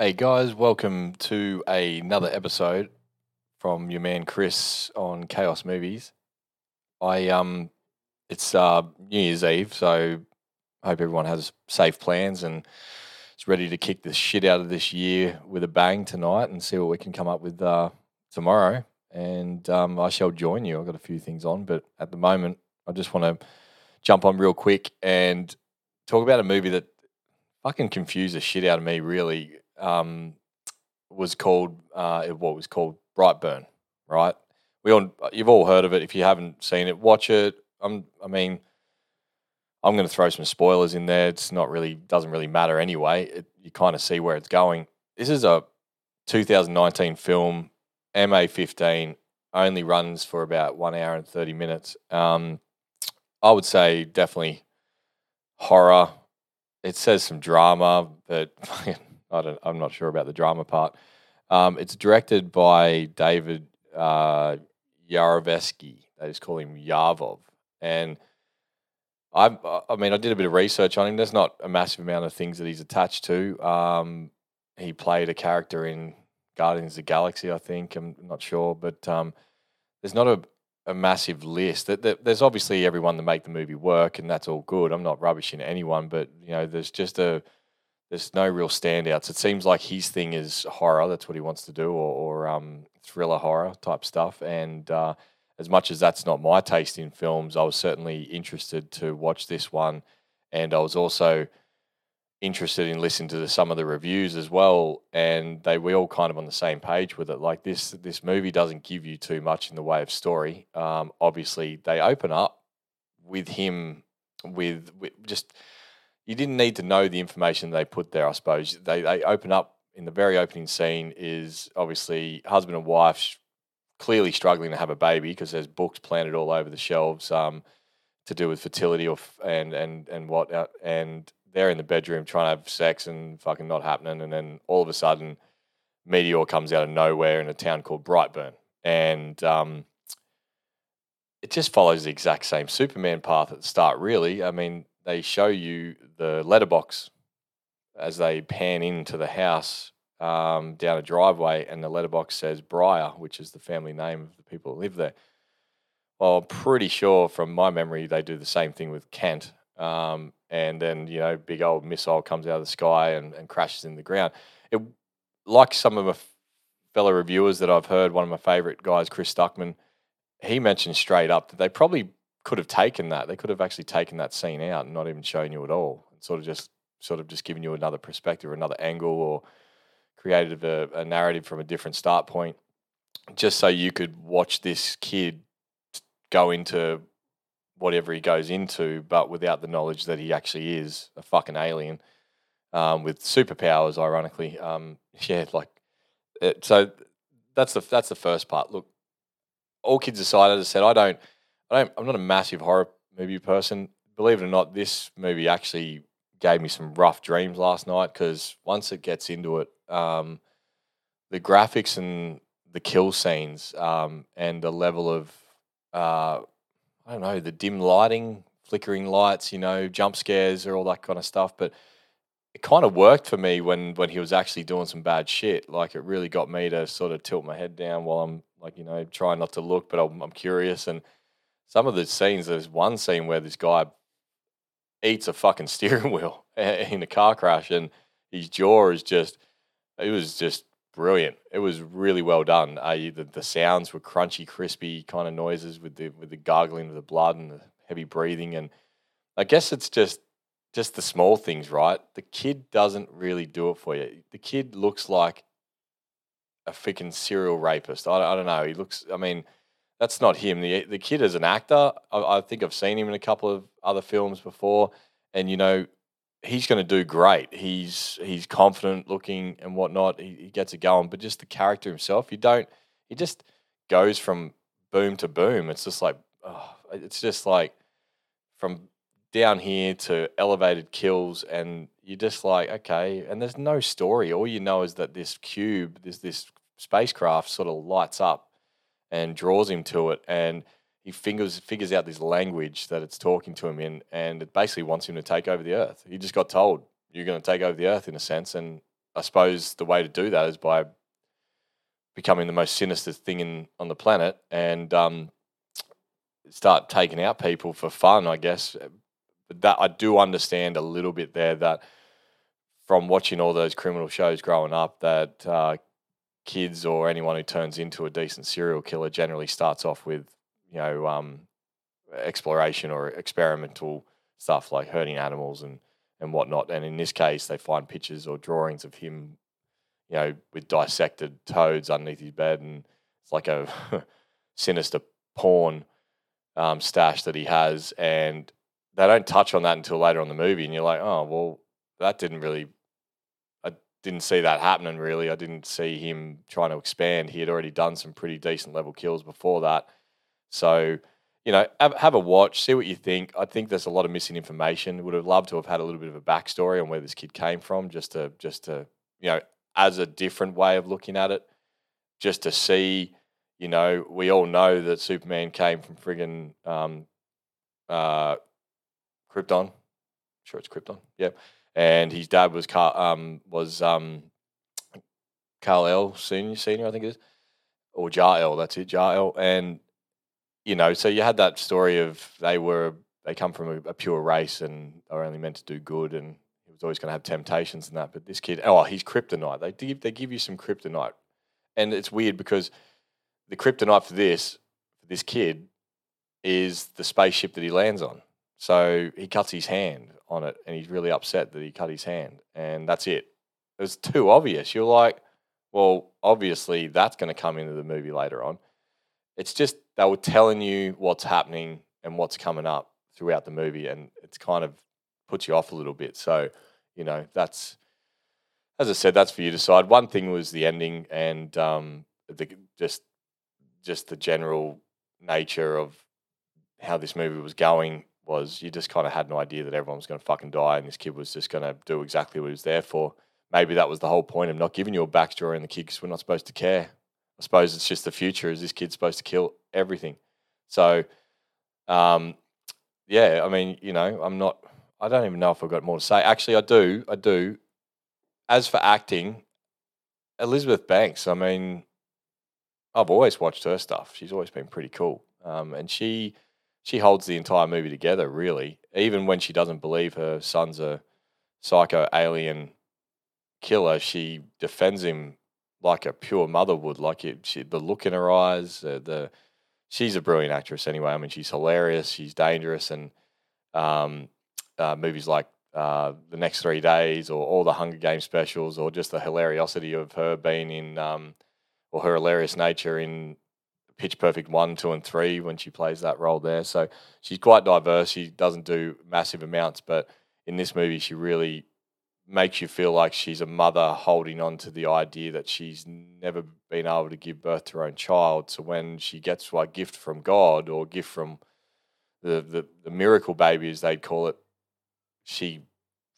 Hey guys, welcome to another episode from your man Chris on Chaos Movies. I um, it's uh New Year's Eve, so hope everyone has safe plans and is ready to kick the shit out of this year with a bang tonight and see what we can come up with uh, tomorrow. And um, I shall join you. I've got a few things on, but at the moment, I just want to jump on real quick and talk about a movie that fucking confused the shit out of me. Really, um, was called uh, what was called Brightburn, right? We all you've all heard of it. If you haven't seen it, watch it. I'm, I mean, I'm going to throw some spoilers in there. It's not really doesn't really matter anyway. It, you kind of see where it's going. This is a 2019 film, MA15, only runs for about one hour and 30 minutes. Um, I would say definitely horror. It says some drama, but I don't. I'm not sure about the drama part. Um, it's directed by David uh, Yarovesky. They just call him Yarvov, and I. I mean, I did a bit of research on him. There's not a massive amount of things that he's attached to. Um, he played a character in Guardians of the Galaxy, I think. I'm not sure, but um, there's not a, a massive list. That that- There's obviously everyone to make the movie work, and that's all good. I'm not rubbishing anyone, but you know, there's just a there's no real standouts. It seems like his thing is horror. That's what he wants to do, or, or um, thriller horror type stuff. And uh, as much as that's not my taste in films, I was certainly interested to watch this one, and I was also interested in listening to the, some of the reviews as well. And they were all kind of on the same page with it. Like this, this movie doesn't give you too much in the way of story. Um, obviously, they open up with him with, with just you didn't need to know the information they put there. I suppose they they open up in the very opening scene is obviously husband and wife clearly struggling to have a baby because there's books planted all over the shelves um, to do with fertility or f- and and and what uh, and they're in the bedroom trying to have sex and fucking not happening and then all of a sudden meteor comes out of nowhere in a town called Brightburn and um, it just follows the exact same Superman path at the start. Really, I mean, they show you the letterbox as they pan into the house um, down a driveway, and the letterbox says Briar, which is the family name of the people that live there. Well, I'm pretty sure from my memory they do the same thing with Kent. Um, and then, you know, big old missile comes out of the sky and, and crashes in the ground. It, like some of my fellow reviewers that I've heard, one of my favorite guys, Chris Stuckman, he mentioned straight up that they probably could have taken that. They could have actually taken that scene out and not even shown you at all. Sort of just sort of just giving you another perspective or another angle or created a, a narrative from a different start point just so you could watch this kid go into whatever he goes into, but without the knowledge that he actually is a fucking alien um, with superpowers. Ironically, um, yeah, like it, so. That's the that's the first part. Look, all kids aside, as I said, I don't, I don't, I'm not a massive horror movie person. Believe it or not, this movie actually gave me some rough dreams last night because once it gets into it, um, the graphics and the kill scenes um, and the level of uh, I don't know the dim lighting, flickering lights, you know, jump scares or all that kind of stuff. But it kind of worked for me when when he was actually doing some bad shit. Like it really got me to sort of tilt my head down while I'm like you know trying not to look, but I'm, I'm curious. And some of the scenes, there's one scene where this guy eats a fucking steering wheel in a car crash, and his jaw is just it was just brilliant. It was really well done. Uh, the, the sounds were crunchy, crispy kind of noises with the with the gargling of the blood and the heavy breathing, and I guess it's just just the small things, right? The kid doesn't really do it for you. The kid looks like a freaking serial rapist. I, I don't know. He looks. I mean, that's not him. The the kid is an actor. I, I think I've seen him in a couple of other films before, and you know, he's going to do great. He's he's confident looking and whatnot. He, he gets it going, but just the character himself, you don't. He just goes from boom to boom. It's just like, oh, it's just like from down here to elevated kills, and you're just like, okay. And there's no story. All you know is that this cube, this this spacecraft, sort of lights up and draws him to it, and he figures figures out this language that it's talking to him in, and it basically wants him to take over the Earth. He just got told you're going to take over the Earth in a sense, and I suppose the way to do that is by becoming the most sinister thing in on the planet and um, start taking out people for fun. I guess. But that I do understand a little bit there that from watching all those criminal shows growing up that uh, kids or anyone who turns into a decent serial killer generally starts off with you know um, exploration or experimental stuff like hurting animals and and whatnot. And in this case, they find pictures or drawings of him, you know, with dissected toads underneath his bed, and it's like a sinister porn um, stash that he has, and they don't touch on that until later on the movie, and you're like, oh well, that didn't really. Didn't see that happening really. I didn't see him trying to expand. He had already done some pretty decent level kills before that, so you know, have, have, a watch, see what you think. I think there's a lot of missing information. Would have loved to have had a little bit of a backstory on where this kid came from, just to just to you know, as a different way of looking at it, just to see. You know, we all know that Superman came from friggin' um, uh, Krypton. Sure, it's Krypton. Yeah, and his dad was Car- um, was um, Kal El Senior, Senior, I think it is, or Jor El. That's it, Jor El, and you know, so you had that story of they were they come from a, a pure race and are only meant to do good, and he was always going to have temptations and that. But this kid, oh, he's kryptonite. They give they give you some kryptonite, and it's weird because the kryptonite for this for this kid is the spaceship that he lands on. So he cuts his hand on it, and he's really upset that he cut his hand, and that's it. It was too obvious. You're like, well, obviously that's going to come into the movie later on. It's just they were telling you what's happening and what's coming up throughout the movie, and it's kind of puts you off a little bit. So, you know, that's as I said, that's for you to decide. One thing was the ending and um, the just just the general nature of how this movie was going was you just kind of had an idea that everyone was going to fucking die and this kid was just going to do exactly what he was there for. Maybe that was the whole point of not giving you a backstory on the kid because we're not supposed to care. I suppose it's just the future. Is this kid supposed to kill everything? So, um, yeah, I mean, you know, I'm not. I don't even know if I've got more to say. Actually, I do. I do. As for acting, Elizabeth Banks. I mean, I've always watched her stuff. She's always been pretty cool, um, and she she holds the entire movie together. Really, even when she doesn't believe her son's a psycho alien killer, she defends him like a pure mother would. Like it, she, the look in her eyes, the she's a brilliant actress anyway. I mean, she's hilarious, she's dangerous, and um, uh, movies like uh, The Next Three Days or all the Hunger Games specials, or just the hilariosity of her being in, um, or her hilarious nature in Pitch Perfect 1, 2, and 3 when she plays that role there. So she's quite diverse. She doesn't do massive amounts, but in this movie, she really makes you feel like she's a mother holding on to the idea that she's never been able to give birth to her own child. So when she gets a gift from God or gift from the, the, the miracle baby, as they'd call it, she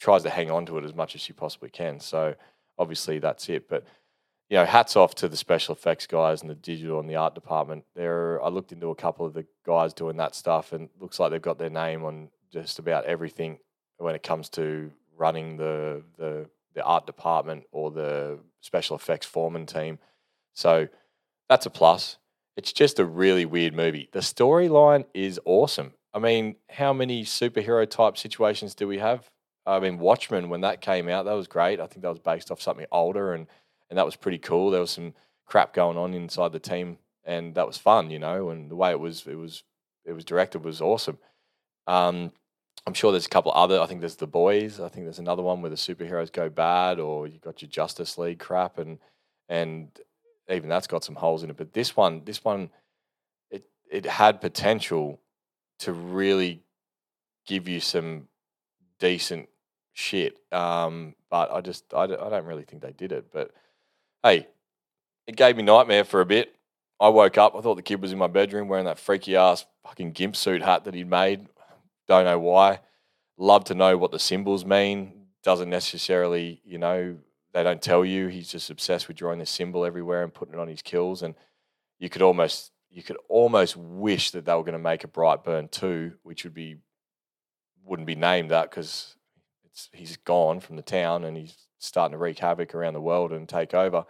tries to hang on to it as much as she possibly can. So obviously that's it. But you know, hats off to the special effects guys and the digital and the art department. There, I looked into a couple of the guys doing that stuff, and looks like they've got their name on just about everything when it comes to running the the the art department or the special effects foreman team. So that's a plus. It's just a really weird movie. The storyline is awesome. I mean, how many superhero type situations do we have? I mean, Watchmen when that came out, that was great. I think that was based off something older, and and that was pretty cool. There was some crap going on inside the team, and that was fun, you know. And the way it was, it was, it was directed was awesome. Um, I'm sure there's a couple other. I think there's the boys. I think there's another one where the superheroes go bad, or you got your Justice League crap, and and even that's got some holes in it. But this one, this one, it it had potential to really give you some decent shit. Um, but I just I, I don't really think they did it. But hey, it gave me nightmare for a bit. I woke up. I thought the kid was in my bedroom wearing that freaky ass fucking gimp suit hat that he'd made. Don't know why. Love to know what the symbols mean. Doesn't necessarily, you know, they don't tell you. He's just obsessed with drawing the symbol everywhere and putting it on his kills. And you could almost you could almost wish that they were going to make a Brightburn 2, which would be wouldn't be named that because it's he's gone from the town and he's starting to wreak havoc around the world and take over.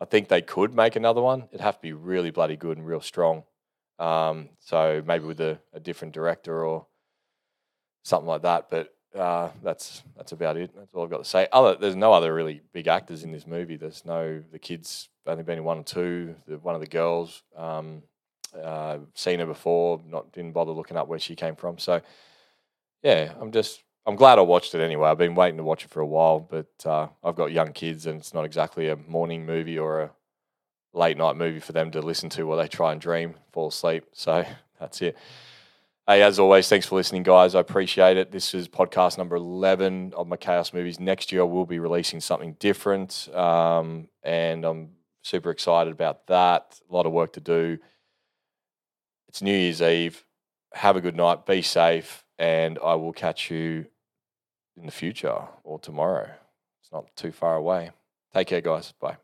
I think they could make another one. It'd have to be really bloody good and real strong. Um, so maybe with a, a different director or something like that. But uh, that's that's about it. That's all I've got to say. Other, there's no other really big actors in this movie. There's no the kids only been in one or two. The, one of the girls, um, uh, seen her before. Not didn't bother looking up where she came from. So yeah, I'm just I'm glad I watched it anyway. I've been waiting to watch it for a while, but uh, I've got young kids, and it's not exactly a morning movie or a late night movie for them to listen to while they try and dream, fall asleep. So that's it. Hey, as always, thanks for listening, guys. I appreciate it. This is podcast number 11 of my Chaos movies. Next year, I will be releasing something different, um, and I'm super excited about that. A lot of work to do. It's New Year's Eve. Have a good night. Be safe, and I will catch you in the future or tomorrow. It's not too far away. Take care, guys. Bye.